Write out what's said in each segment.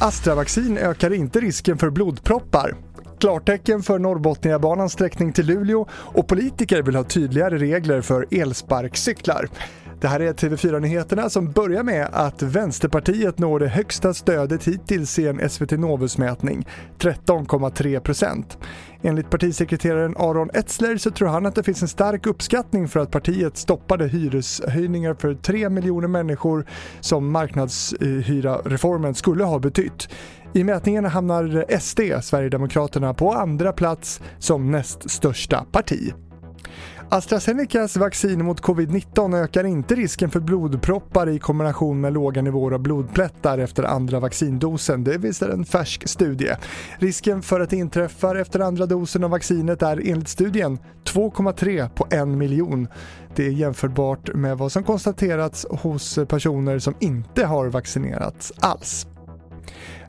Astravaccin ökar inte risken för blodproppar. Klartecken för Norrbotniabanans sträckning till Luleå och politiker vill ha tydligare regler för elsparkcyklar. Det här är TV4-nyheterna som börjar med att Vänsterpartiet når det högsta stödet hittills i en SVT Novus-mätning, 13,3 procent. Enligt partisekreteraren Aron Etzler så tror han att det finns en stark uppskattning för att partiet stoppade hyreshöjningar för 3 miljoner människor som marknadshyra-reformen skulle ha betytt. I mätningen hamnar SD, Sverigedemokraterna, på andra plats som näst största parti. AstraZenecas vaccin mot covid-19 ökar inte risken för blodproppar i kombination med låga nivåer av blodplättar efter andra vaccindosen, det visar en färsk studie. Risken för att det inträffar efter andra dosen av vaccinet är enligt studien 2,3 på en miljon. Det är jämförbart med vad som konstaterats hos personer som inte har vaccinerats alls.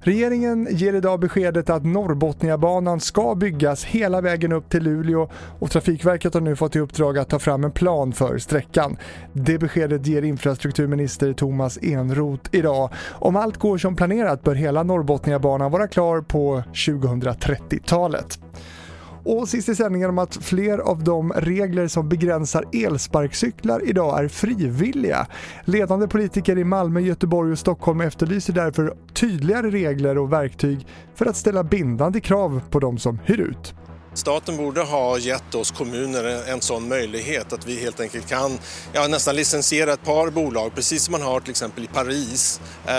Regeringen ger idag beskedet att Norrbotniabanan ska byggas hela vägen upp till Luleå och Trafikverket har nu fått i uppdrag att ta fram en plan för sträckan. Det beskedet ger infrastrukturminister Thomas Enroth idag. Om allt går som planerat bör hela Norrbotniabanan vara klar på 2030-talet. Och sist i sändningen om att fler av de regler som begränsar elsparkcyklar idag är frivilliga. Ledande politiker i Malmö, Göteborg och Stockholm efterlyser därför tydligare regler och verktyg för att ställa bindande krav på de som hyr ut. Staten borde ha gett oss kommuner en sån möjlighet att vi helt enkelt kan ja, nästan licensiera ett par bolag, precis som man har till exempel i Paris, eh,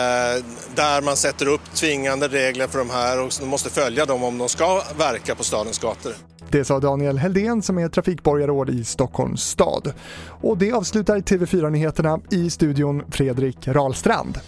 där man sätter upp tvingande regler för de här och måste följa dem om de ska verka på stadens gator. Det sa Daniel Heldén som är trafikborgarråd i Stockholms stad. Och det avslutar TV4-nyheterna i studion Fredrik Rahlstrand.